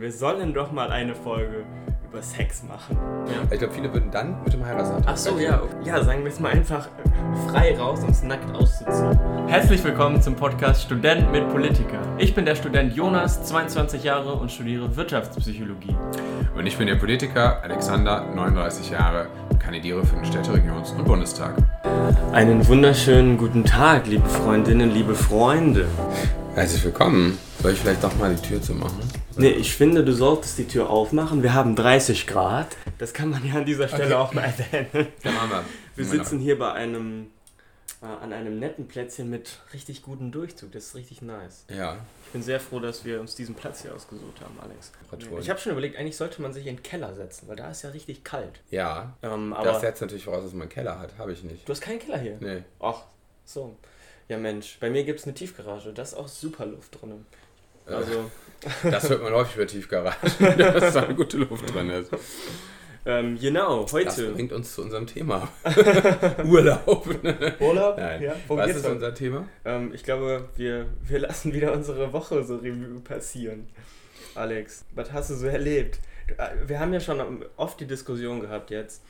Wir sollen doch mal eine Folge über Sex machen. Ja. Ich glaube, viele würden dann mit dem Heiratsantrag. Ach so, ja. Ja, sagen wir es mal einfach frei raus, uns nackt auszuziehen. Herzlich willkommen zum Podcast Student mit Politiker. Ich bin der Student Jonas, 22 Jahre und studiere Wirtschaftspsychologie. Und ich bin der Politiker Alexander, 39 Jahre, kandidiere für den Städteregions- und Bundestag. Einen wunderschönen guten Tag, liebe Freundinnen, liebe Freunde. Herzlich willkommen. Soll ich vielleicht doch mal die Tür zu machen? Nee, ich finde, du solltest die Tür aufmachen. Wir haben 30 Grad. Das kann man ja an dieser Stelle okay. auch mal erwähnen. Ja, machen wir. Wir sitzen hier bei einem äh, an einem netten Plätzchen mit richtig gutem Durchzug. Das ist richtig nice. Ja. Ich bin sehr froh, dass wir uns diesen Platz hier ausgesucht haben, Alex. Ich habe schon überlegt, eigentlich sollte man sich in den Keller setzen, weil da ist ja richtig kalt. Ja. Ähm, aber das setzt natürlich voraus, dass man einen Keller hat. Habe ich nicht. Du hast keinen Keller hier? Nee. Ach, so. Ja, Mensch, bei mir gibt es eine Tiefgarage. Da ist auch super Luft drin. Also. Das hört man häufig bei Tiefgaragen, dass da eine gute Luft drin ist. Ähm, genau, heute. Das bringt uns zu unserem Thema. Urlaub. Urlaub? Nein. Ja, Was ist unser Thema? Ähm, ich glaube, wir, wir lassen wieder unsere Woche so Revue passieren. Alex, was hast du so erlebt? Äh, wir haben ja schon oft die Diskussion gehabt jetzt.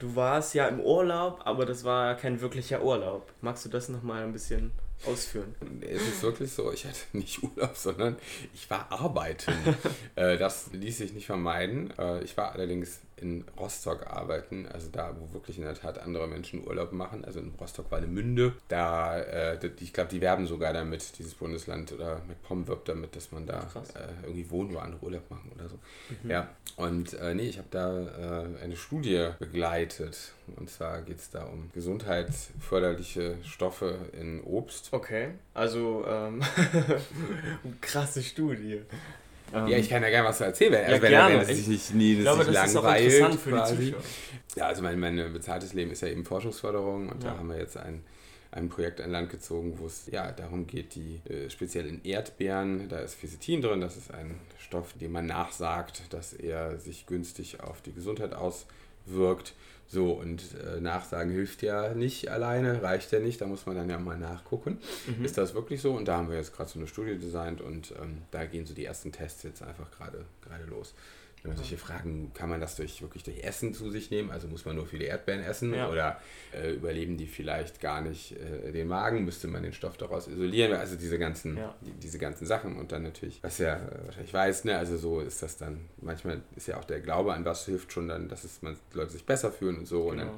Du warst ja im Urlaub, aber das war kein wirklicher Urlaub. Magst du das nochmal ein bisschen ausführen. Es ist wirklich so, ich hatte nicht Urlaub, sondern ich war arbeiten. Äh, das ließ sich nicht vermeiden. Äh, ich war allerdings in Rostock arbeiten, also da, wo wirklich in der Tat andere Menschen Urlaub machen. Also in Rostock war eine Münde. Da, äh, ich glaube, die werben sogar damit, dieses Bundesland oder MacPom wirbt damit, dass man da irgendwie wohnen, wo andere Urlaub machen oder so. Mhm. Ja, und äh, nee, ich habe da äh, eine Studie begleitet. Und zwar geht es da um gesundheitsförderliche Stoffe in Obst. Okay, also ähm, krasse Studie. Ja, ich kann ja gerne was erzählen, wenn, ja, wenn, gerne. wenn es sich nicht, nie, ich glaube, das langweilt. Ist auch interessant für die Zuschauer. Ja, also mein, mein bezahltes Leben ist ja eben Forschungsförderung und ja. da haben wir jetzt ein ein Projekt an Land gezogen, wo es ja darum geht, die äh, speziell in Erdbeeren, da ist Physetin drin, das ist ein Stoff, dem man nachsagt, dass er sich günstig auf die Gesundheit auswirkt. So, und äh, Nachsagen hilft ja nicht alleine, reicht ja nicht, da muss man dann ja mal nachgucken. Mhm. Ist das wirklich so? Und da haben wir jetzt gerade so eine Studie designt und ähm, da gehen so die ersten Tests jetzt einfach gerade los. Wenn man solche Fragen, kann man das durch wirklich durch Essen zu sich nehmen? Also muss man nur viele Erdbeeren essen ja. oder äh, überleben die vielleicht gar nicht äh, den Magen? Müsste man den Stoff daraus isolieren? Also diese ganzen, ja. die, diese ganzen Sachen und dann natürlich, was ja äh, wahrscheinlich weiß, ne? Also so ist das dann. Manchmal ist ja auch der Glaube an was hilft schon dann, dass es man Leute sich besser fühlen und so. Genau. Und dann,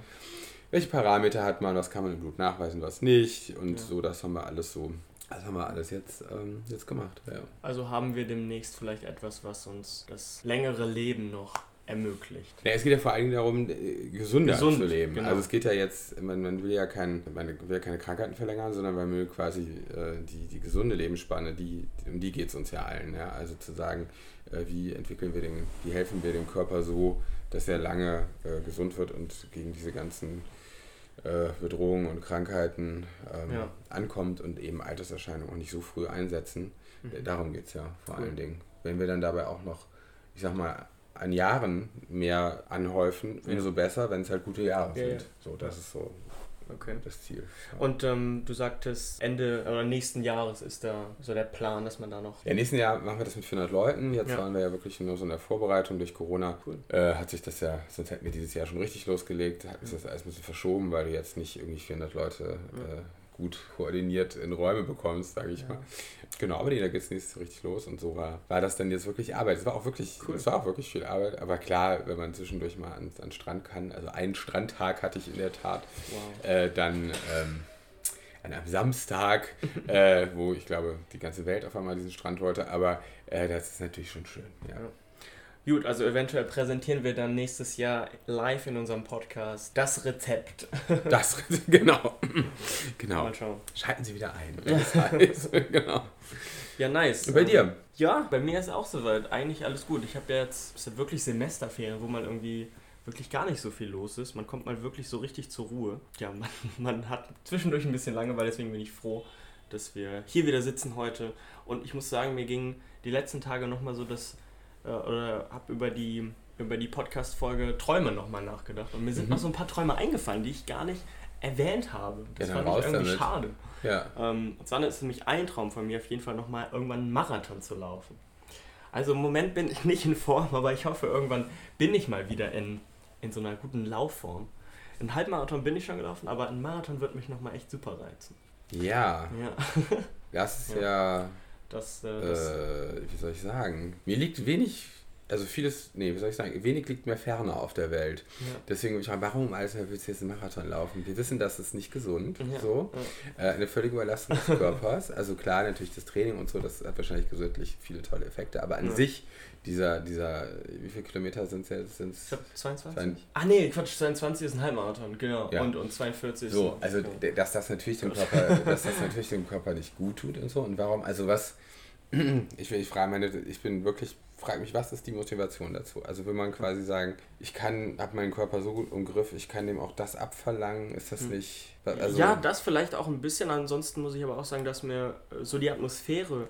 welche Parameter hat man, was kann man im Blut nachweisen, was nicht und ja. so, das haben wir alles so das haben wir alles jetzt, ähm, jetzt gemacht. Ja. Also haben wir demnächst vielleicht etwas, was uns das längere Leben noch ermöglicht. Ja, es geht ja vor allen Dingen darum, äh, gesünder Gesund, zu leben. Genau. Also es geht ja jetzt, man, man will ja kein, man will ja keine Krankheiten verlängern, sondern man will quasi äh, die, die gesunde Lebensspanne, die, um die geht es uns ja allen. Ja? Also zu sagen, äh, wie entwickeln wir den, wie helfen wir dem Körper so, dass er lange äh, gesund wird und gegen diese ganzen äh, Bedrohungen und Krankheiten ähm, ja. ankommt und eben Alterserscheinungen auch nicht so früh einsetzen. Mhm. Darum geht es ja vor cool. allen Dingen. Wenn wir dann dabei auch noch, ich sag mal, an Jahren mehr anhäufen, umso besser, wenn es halt gute Jahre ja, sind. So, das ist so okay. das Ziel. Ja. Und ähm, du sagtest, Ende oder nächsten Jahres ist da so der Plan, dass man da noch. Ja, nächsten Jahr machen wir das mit 400 Leuten. Jetzt ja. waren wir ja wirklich nur so in der Vorbereitung durch Corona. Cool. Äh, hat sich das ja, sonst hätten wir dieses Jahr schon richtig losgelegt, hat sich das alles ein bisschen verschoben, weil du jetzt nicht irgendwie 400 Leute. Äh, gut koordiniert in Räume bekommst, sage ich ja. mal. Genau, aber nee, da geht es nächstes richtig los und so war, war das dann jetzt wirklich Arbeit. Es war auch wirklich, cool. es war auch wirklich viel Arbeit, aber klar, wenn man zwischendurch mal an, an Strand kann, also einen Strandtag hatte ich in der Tat, wow. äh, dann ähm, an einem Samstag, äh, wo ich glaube, die ganze Welt auf einmal diesen Strand wollte, aber äh, das ist natürlich schon schön, ja. ja. Gut, also eventuell präsentieren wir dann nächstes Jahr live in unserem Podcast das Rezept. Das Rezept, genau. genau. Mal schauen. Schalten Sie wieder ein. Das heißt. genau. Ja, nice. Und bei dir? Ja, bei mir ist auch soweit. Eigentlich alles gut. Ich habe ja jetzt ist ja wirklich Semesterferien, wo man irgendwie wirklich gar nicht so viel los ist. Man kommt mal wirklich so richtig zur Ruhe. Ja, man, man hat zwischendurch ein bisschen Langeweile, deswegen bin ich froh, dass wir hier wieder sitzen heute. Und ich muss sagen, mir ging die letzten Tage nochmal so das äh, oder habe über die, über die Podcast-Folge Träume nochmal nachgedacht. Und mir sind mhm. noch so ein paar Träume eingefallen, die ich gar nicht erwähnt habe. Das ja, fand ich irgendwie damit. schade. Ja. Ähm, und zwar ist nämlich ein Traum von mir, auf jeden Fall nochmal irgendwann einen Marathon zu laufen. Also im Moment bin ich nicht in Form, aber ich hoffe, irgendwann bin ich mal wieder in, in so einer guten Laufform. Ein Halbmarathon bin ich schon gelaufen, aber ein Marathon wird mich nochmal echt super reizen. Ja. Ja. Das ist Ja. ja, Das, äh, das, äh, wie soll ich sagen? Mir liegt wenig, also vieles, nee, wie soll ich sagen, wenig liegt mir ferner auf der Welt. ja. Deswegen würde ich fragen, warum Alter willst du jetzt einen Marathon laufen? Wir wissen, das ist nicht gesund, Ja, so. ja. Äh, eine völlige Überlastung des Körpers. Also klar, natürlich das Training und so, das hat wahrscheinlich gesundlich viele tolle Effekte, aber an sich, dieser, dieser, wie viele Kilometer sind es jetzt? Ich Sind's glaube 22? Zwei- Ah nee, Quatsch, 22 ist ein Halbmarathon, genau. Und, und 42 So, ist also d- dass das natürlich dem Körper, dass das natürlich dem Körper nicht gut tut und so. Und warum, also was, ich will, ich frage meine, ich bin wirklich, frage mich, was ist die Motivation dazu? Also will man quasi sagen, ich kann, habe meinen Körper so gut im Griff, ich kann dem auch das abverlangen, ist das Hm. nicht, also, ja, das vielleicht auch ein bisschen. Ansonsten muss ich aber auch sagen, dass mir äh, so die Atmosphäre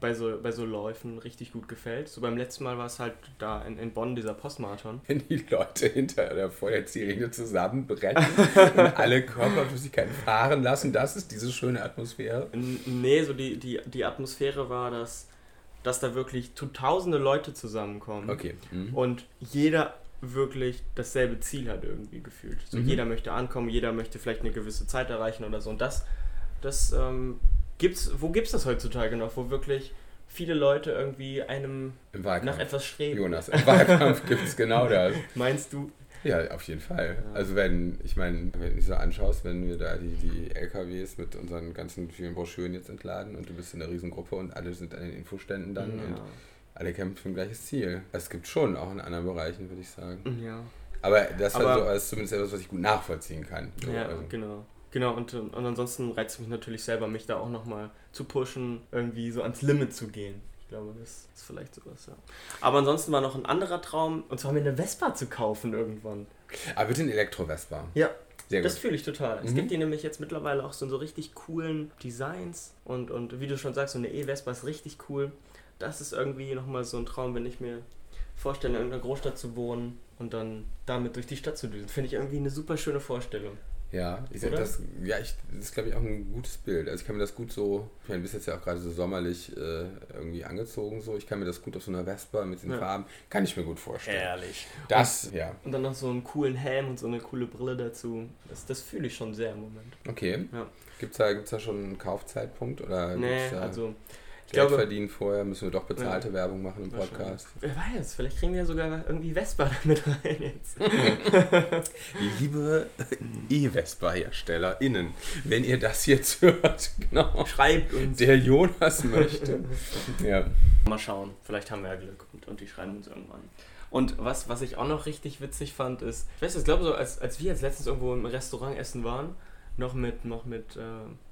bei so, bei so Läufen richtig gut gefällt. So beim letzten Mal war es halt da in, in Bonn, dieser Postmarathon. wenn die Leute hinter oder vor der Ziellinie zusammenbrechen und alle Körperflüssigkeiten fahren lassen, das ist diese schöne Atmosphäre. Nee, so die, die, die Atmosphäre war, dass, dass da wirklich tausende Leute zusammenkommen. Okay. Mhm. Und jeder wirklich dasselbe Ziel hat irgendwie gefühlt. So Mhm. jeder möchte ankommen, jeder möchte vielleicht eine gewisse Zeit erreichen oder so. Und das, das ähm, gibt's, wo gibt's das heutzutage noch, wo wirklich viele Leute irgendwie einem Im nach etwas streben. Jonas, im Wahlkampf gibt es genau das. Meinst du? Ja, auf jeden Fall. Also wenn, ich meine, wenn du dich so anschaust, wenn wir da die, die LKWs mit unseren ganzen vielen Broschüren jetzt entladen und du bist in einer Riesengruppe und alle sind an den Infoständen dann und ja. alle kämpfen für ein gleiches Ziel. Es gibt schon, auch in anderen Bereichen, würde ich sagen. ja. Aber das war Aber- so als zumindest etwas, was ich gut nachvollziehen kann. So, Ja, also. genau. Genau, und, und ansonsten reizt es mich natürlich selber, mich da auch nochmal zu pushen, irgendwie so ans Limit zu gehen. Ich glaube, das ist vielleicht sowas, ja. Aber ansonsten war noch ein anderer Traum, und zwar mir eine Vespa zu kaufen irgendwann. Aber bitte ein Elektro-Vespa. Ja, Sehr das fühle ich total. Es Mhm. gibt die nämlich jetzt mittlerweile auch so in so richtig coolen Designs und, und wie du schon sagst, so eine E-Vespa ist richtig cool. Das ist irgendwie nochmal so ein Traum, wenn ich mir vorstelle, in irgendeiner Großstadt zu wohnen und dann damit durch die Stadt zu düsen. Finde ich irgendwie eine super schöne Vorstellung. Ja, ich, Oder? das, ja ich, das ist, glaube ich, auch ein gutes Bild. Also ich kann mir das gut so, ich meine, du bist jetzt ja auch gerade so sommerlich äh, irgendwie angezogen, so. Ich kann mir das gut auf so einer Vespa mit den Ja. Farben, kann ich mir gut vorstellen. Herrlich. Das, ja, Und dann noch so einen coolen Helm und so eine coole Brille dazu. Das, das fühle ich schon sehr im Moment. okay. Ja. Gibt's da, gibt's da schon einen Kaufzeitpunkt oder Nee, also Geld glaube, verdienen vorher? Müssen wir doch bezahlte Werbung machen im. Podcast? wer weiß, vielleicht kriegen wir sogar irgendwie Vespa damit rein jetzt. Liebe E-Vespa-HerstellerInnen, wenn ihr das jetzt hört, genau, Schreibt uns. der Jonas möchte. ja. Mal schauen, vielleicht haben wir ja Glück und, und die schreiben uns irgendwann. Und was, was ich auch noch richtig witzig fand, ist, ich weiß nicht, ich glaube so, als, als wir jetzt letztens irgendwo im Restaurant essen waren, noch mit, noch mit äh,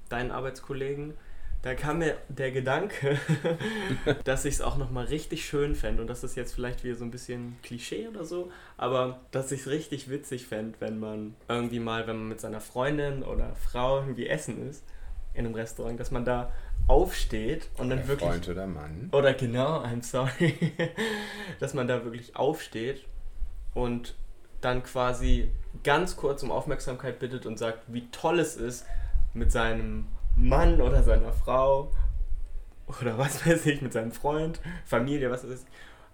deinen Arbeitskollegen, da kam mir der Gedanke, dass ich es auch nochmal richtig schön fände und das ist jetzt vielleicht wieder so ein bisschen Klischee oder so, aber dass ich es richtig witzig fände, wenn man irgendwie mal, wenn man mit seiner Freundin oder Frau irgendwie essen ist, in einem Restaurant, dass man da aufsteht und dann Der wirklich Freund oder Mann. oder genau, I'm sorry, dass man da wirklich aufsteht und dann quasi ganz kurz um Aufmerksamkeit bittet und sagt, wie toll es ist, mit seinem Mann oder seiner Frau oder was weiß ich, mit seinem Freund, Familie, was ich,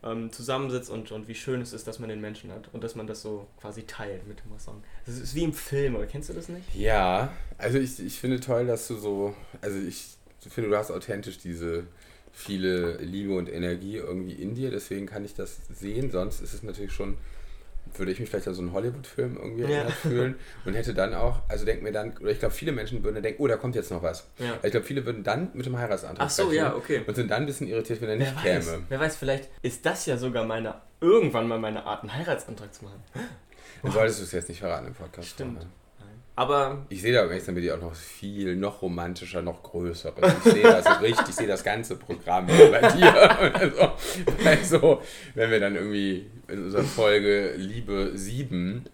ähm, zusammensitzt und, und wie schön es ist, dass man den Menschen hat und dass man das so quasi teilt mit dem Song. Das ist wie im Film, oder kennst du das nicht? Ja, also ich, ich finde toll, dass du so, also ich finde, du hast authentisch diese viele Liebe und Energie irgendwie in dir, deswegen kann ich das sehen, sonst ist es natürlich schon, würde ich mich vielleicht an so einen Hollywood-Film irgendwie Ja. fühlen und hätte dann auch, also denk mir dann, oder ich glaube, viele Menschen würden dann denken, oh, da kommt jetzt noch was. Ja. Ich glaube, viele würden dann mit dem Heiratsantrag Ach so, ja, okay. und sind dann ein bisschen irritiert, wenn er nicht Wer weiß, käme. wer weiß, vielleicht ist das ja sogar meine, irgendwann mal meine Art, einen Heiratsantrag zu machen. Dann solltest du es jetzt nicht verraten im Podcast. Stimmt. vorher. Aber Ich sehe da übrigens dann auch noch viel, noch romantischer, noch größer. Ich sehe das so richtig, ich sehe das ganze Programm bei dir. Also, also, wenn wir dann irgendwie in unserer Folge Liebe 7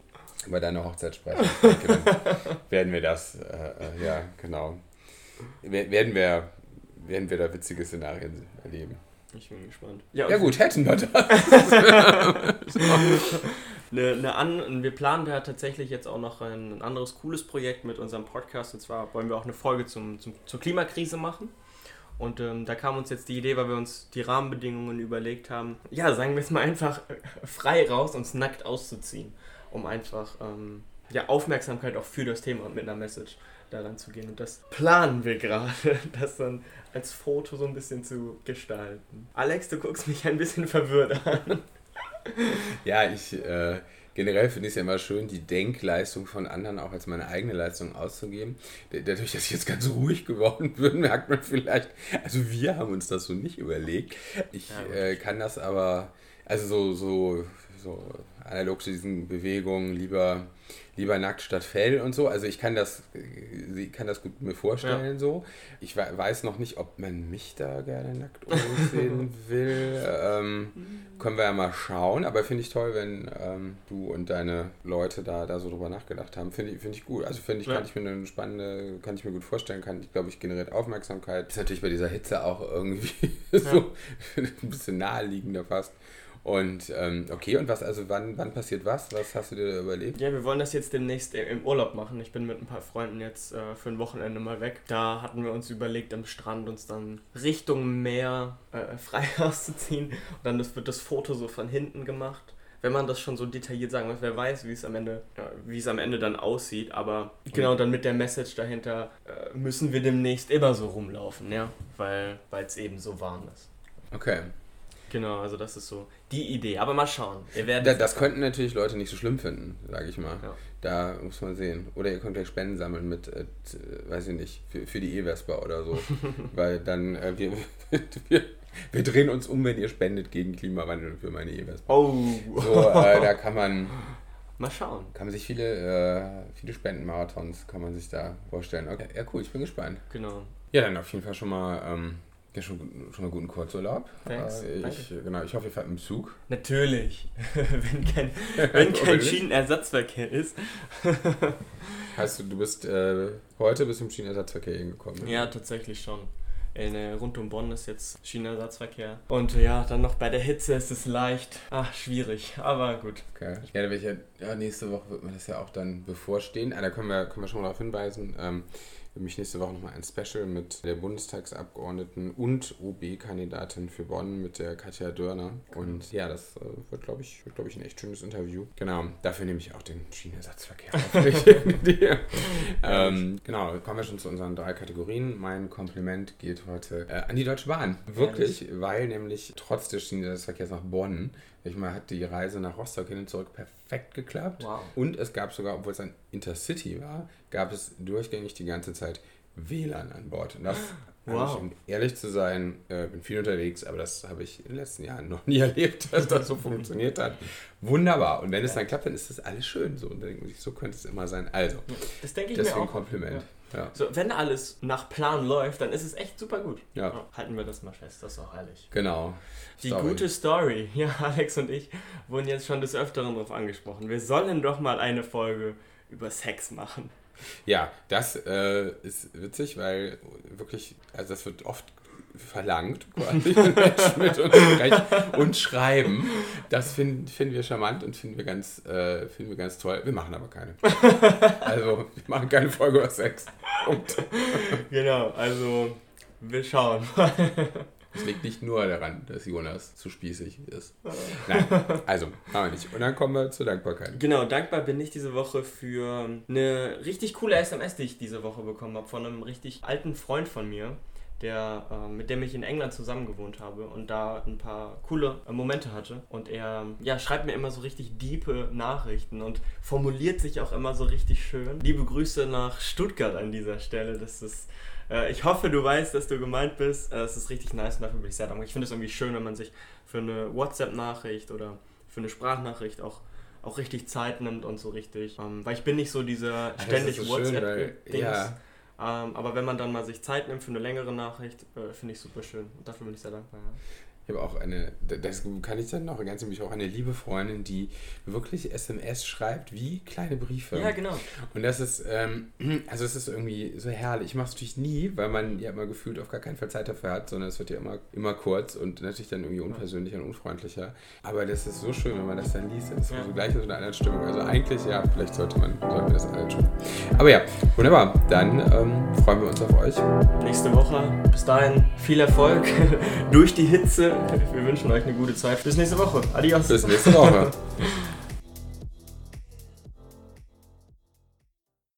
über deine Hochzeit sprechen, denke, werden wir das, äh, äh, ja, genau, Wer- werden wir, werden wir da witzige Szenarien erleben. ich bin gespannt. Ja und gut, hätten wir das. Eine, eine an, wir planen da tatsächlich jetzt auch noch ein, anderes cooles Projekt mit unserem Podcast. Und zwar wollen wir auch eine Folge zum, zum, zur Klimakrise machen. Und ähm, da kam uns jetzt die Idee, weil wir uns die Rahmenbedingungen überlegt haben, ja, sagen wir es mal einfach frei raus, uns nackt auszuziehen, um einfach ähm, ja, Aufmerksamkeit auch für das Thema mit einer Message daran zu gehen. Und das planen wir gerade, das dann als Foto so ein bisschen zu gestalten. Alex, du guckst mich ein bisschen verwirrt an. ja, ich äh, generell finde ich es ja immer schön, die Denkleistung von anderen auch als meine eigene Leistung auszugeben. Dadurch, dass ich jetzt ganz ruhig geworden bin, merkt man vielleicht, also wir haben uns das so nicht überlegt. Ich ja, äh, kann das aber, also so, so, so analog zu diesen Bewegungen lieber lieber nackt statt Fell und so. Also ich kann das, ich kann das gut mir vorstellen ja. so. Ich weiß noch nicht, ob man mich da gerne nackt sehen will. Ähm, können wir ja mal schauen. Aber finde ich toll, wenn ähm, du und deine Leute da, da so drüber nachgedacht haben. Finde ich, find ich gut. Also finde ich, ja. kann ich mir eine spannende, kann ich mir gut vorstellen. Kann, ich glaube, ich generiert Aufmerksamkeit. Ist natürlich bei dieser Hitze auch irgendwie ja. so ein bisschen naheliegender fast. Und ähm, okay, und was, also wann, wann passiert was? Was hast du dir überlegt? Ja, wir wollen das jetzt demnächst im Urlaub machen. Ich bin mit ein paar Freunden jetzt äh, für ein Wochenende mal weg. Da hatten wir uns überlegt, am Strand uns dann Richtung Meer äh, frei auszuziehen. Und dann das, wird das Foto so von hinten gemacht. Wenn man das schon so detailliert sagen muss, wer weiß, wie es am Ende, ja, wie es am Ende dann aussieht. Aber genau dann mit der Message dahinter äh, müssen wir demnächst immer so rumlaufen, ja, weil es eben so warm ist. Okay. Genau, also das ist so die Idee. Aber mal schauen. da, das könnten natürlich Leute nicht so schlimm finden, sage ich mal. Ja. Da muss man sehen. Oder ihr könnt euch Spenden sammeln mit, äh, weiß ich nicht, für, für die E-Vespa oder so. Weil dann, äh, wir, wir, wir drehen uns um, wenn ihr spendet gegen Klimawandel für meine E-Vespa. Oh! So, äh, da kann man. Mal schauen. Kann man sich viele, äh, viele Spendenmarathons kann man sich da vorstellen. Okay, ja cool, ich bin gespannt. Genau. Ja, dann auf jeden Fall schon mal ähm, ja, schon, schon mal guten Kurzurlaub. Thanks. Äh, ich, genau, ich hoffe, ihr fahrt im Zug. Natürlich. wenn kein, wenn kein Schienenersatzverkehr ist. heißt du, du bist äh, heute bis zum Schienenersatzverkehr hingekommen? Ne? Ja, tatsächlich schon. In, äh, rund um Bonn ist jetzt Schienenersatzverkehr. Und ja, dann noch bei der Hitze ist es leicht. Ach, schwierig, aber gut. Okay. Ja, da ich ja, ja, nächste Woche wird mir das ja auch dann bevorstehen. Ah, da können wir, können wir schon mal darauf hinweisen. Ähm, mich nächste Woche nochmal ein Special mit der Bundestagsabgeordneten und OB-Kandidatin für Bonn mit der Katja Dörner. Und ja, das äh, wird, glaube ich, wird, glaub ich, ein echt schönes Interview. Genau, dafür nehme ich auch den Schienenersatzverkehr auf. ähm, genau, kommen wir schon zu unseren drei Kategorien. Mein Kompliment geht heute äh, an die Deutsche Bahn. Wirklich, Ehrlich? weil nämlich trotz des Schienenersatzverkehrs nach Bonn ich meine, hat die Reise nach Rostock hin und zurück perfekt geklappt. Wow. Und es gab sogar, obwohl es ein Intercity war, gab es durchgängig die ganze Zeit WLAN an Bord. Und das, wow. ich, um ehrlich zu sein, äh, bin viel unterwegs, aber das habe ich in den letzten Jahren noch nie erlebt, dass das so funktioniert hat. Wunderbar. Und wenn es dann klappt, dann ist das alles schön. So, und dann denke ich, so könnte es immer sein. Also, das denke ich deswegen mir auch. Kompliment. Ja. Ja. So, wenn alles nach Plan läuft, dann ist es echt super gut. Ja. ja. Halten wir das mal fest, das ist auch herrlich. Genau. Die Story. gute Story. Ja, Alex und ich wurden jetzt schon des Öfteren darauf angesprochen. Wir sollen doch mal eine Folge über Sex machen. Ja, das äh, ist witzig, weil wirklich, also das wird oft verlangt, quasi mit sprechen und schreiben. Das finden, finden wir charmant und finden wir, ganz, äh, finden wir ganz toll. Wir machen aber keine. Also, wir machen keine Folge über Sex. Punkt. Genau, also wir schauen. Es liegt nicht nur daran, dass Jonas zu spießig ist. Nein, also, machen wir nicht. Und dann kommen wir zur Dankbarkeit. Genau, dankbar bin ich diese Woche für eine richtig coole SMS, die ich diese Woche bekommen habe von einem richtig alten Freund von mir der, äh, mit dem ich in England zusammen gewohnt habe und da ein paar coole äh, Momente hatte. Und er ja, schreibt mir immer so richtig diepe Nachrichten und formuliert sich auch immer so richtig schön. Liebe Grüße nach Stuttgart an dieser Stelle. Das ist, äh, ich hoffe, du weißt, dass du gemeint bist. Äh, es ist richtig nice und dafür bin ich sehr dankbar. Ich finde es irgendwie schön, wenn man sich für eine WhatsApp-Nachricht oder für eine Sprachnachricht auch auch richtig Zeit nimmt und so richtig. Ähm, weil ich bin nicht so dieser ständig so WhatsApp-Dings. Ja ähm, aber wenn man dann mal sich Zeit nimmt für eine längere Nachricht, äh, finde ich super schön. Und dafür bin ich sehr dankbar. Ja. Ich habe auch eine, das kann ich dann noch ergänzen, ich auch eine liebe Freundin, die wirklich SMS schreibt wie kleine Briefe. Ja, genau. Und das ist, ähm, also es ist irgendwie so herrlich. Ich mache es natürlich nie, weil man ja immer gefühlt auf gar keinen Fall Zeit dafür hat, sondern es wird ja immer, immer kurz und natürlich dann irgendwie unpersönlicher und unfreundlicher. Aber das ist so schön, wenn man das dann liest, dann ist ja. so gleich so eine andere Stimmung. Also eigentlich, ja, vielleicht sollte man, sollten wir das alle tun. Aber ja, wunderbar. Dann ähm, freuen wir uns auf euch. Nächste Woche. Bis dahin viel Erfolg durch die Hitze. Wir wünschen euch eine gute Zeit. Bis nächste Woche. Adios. Bis nächste Woche.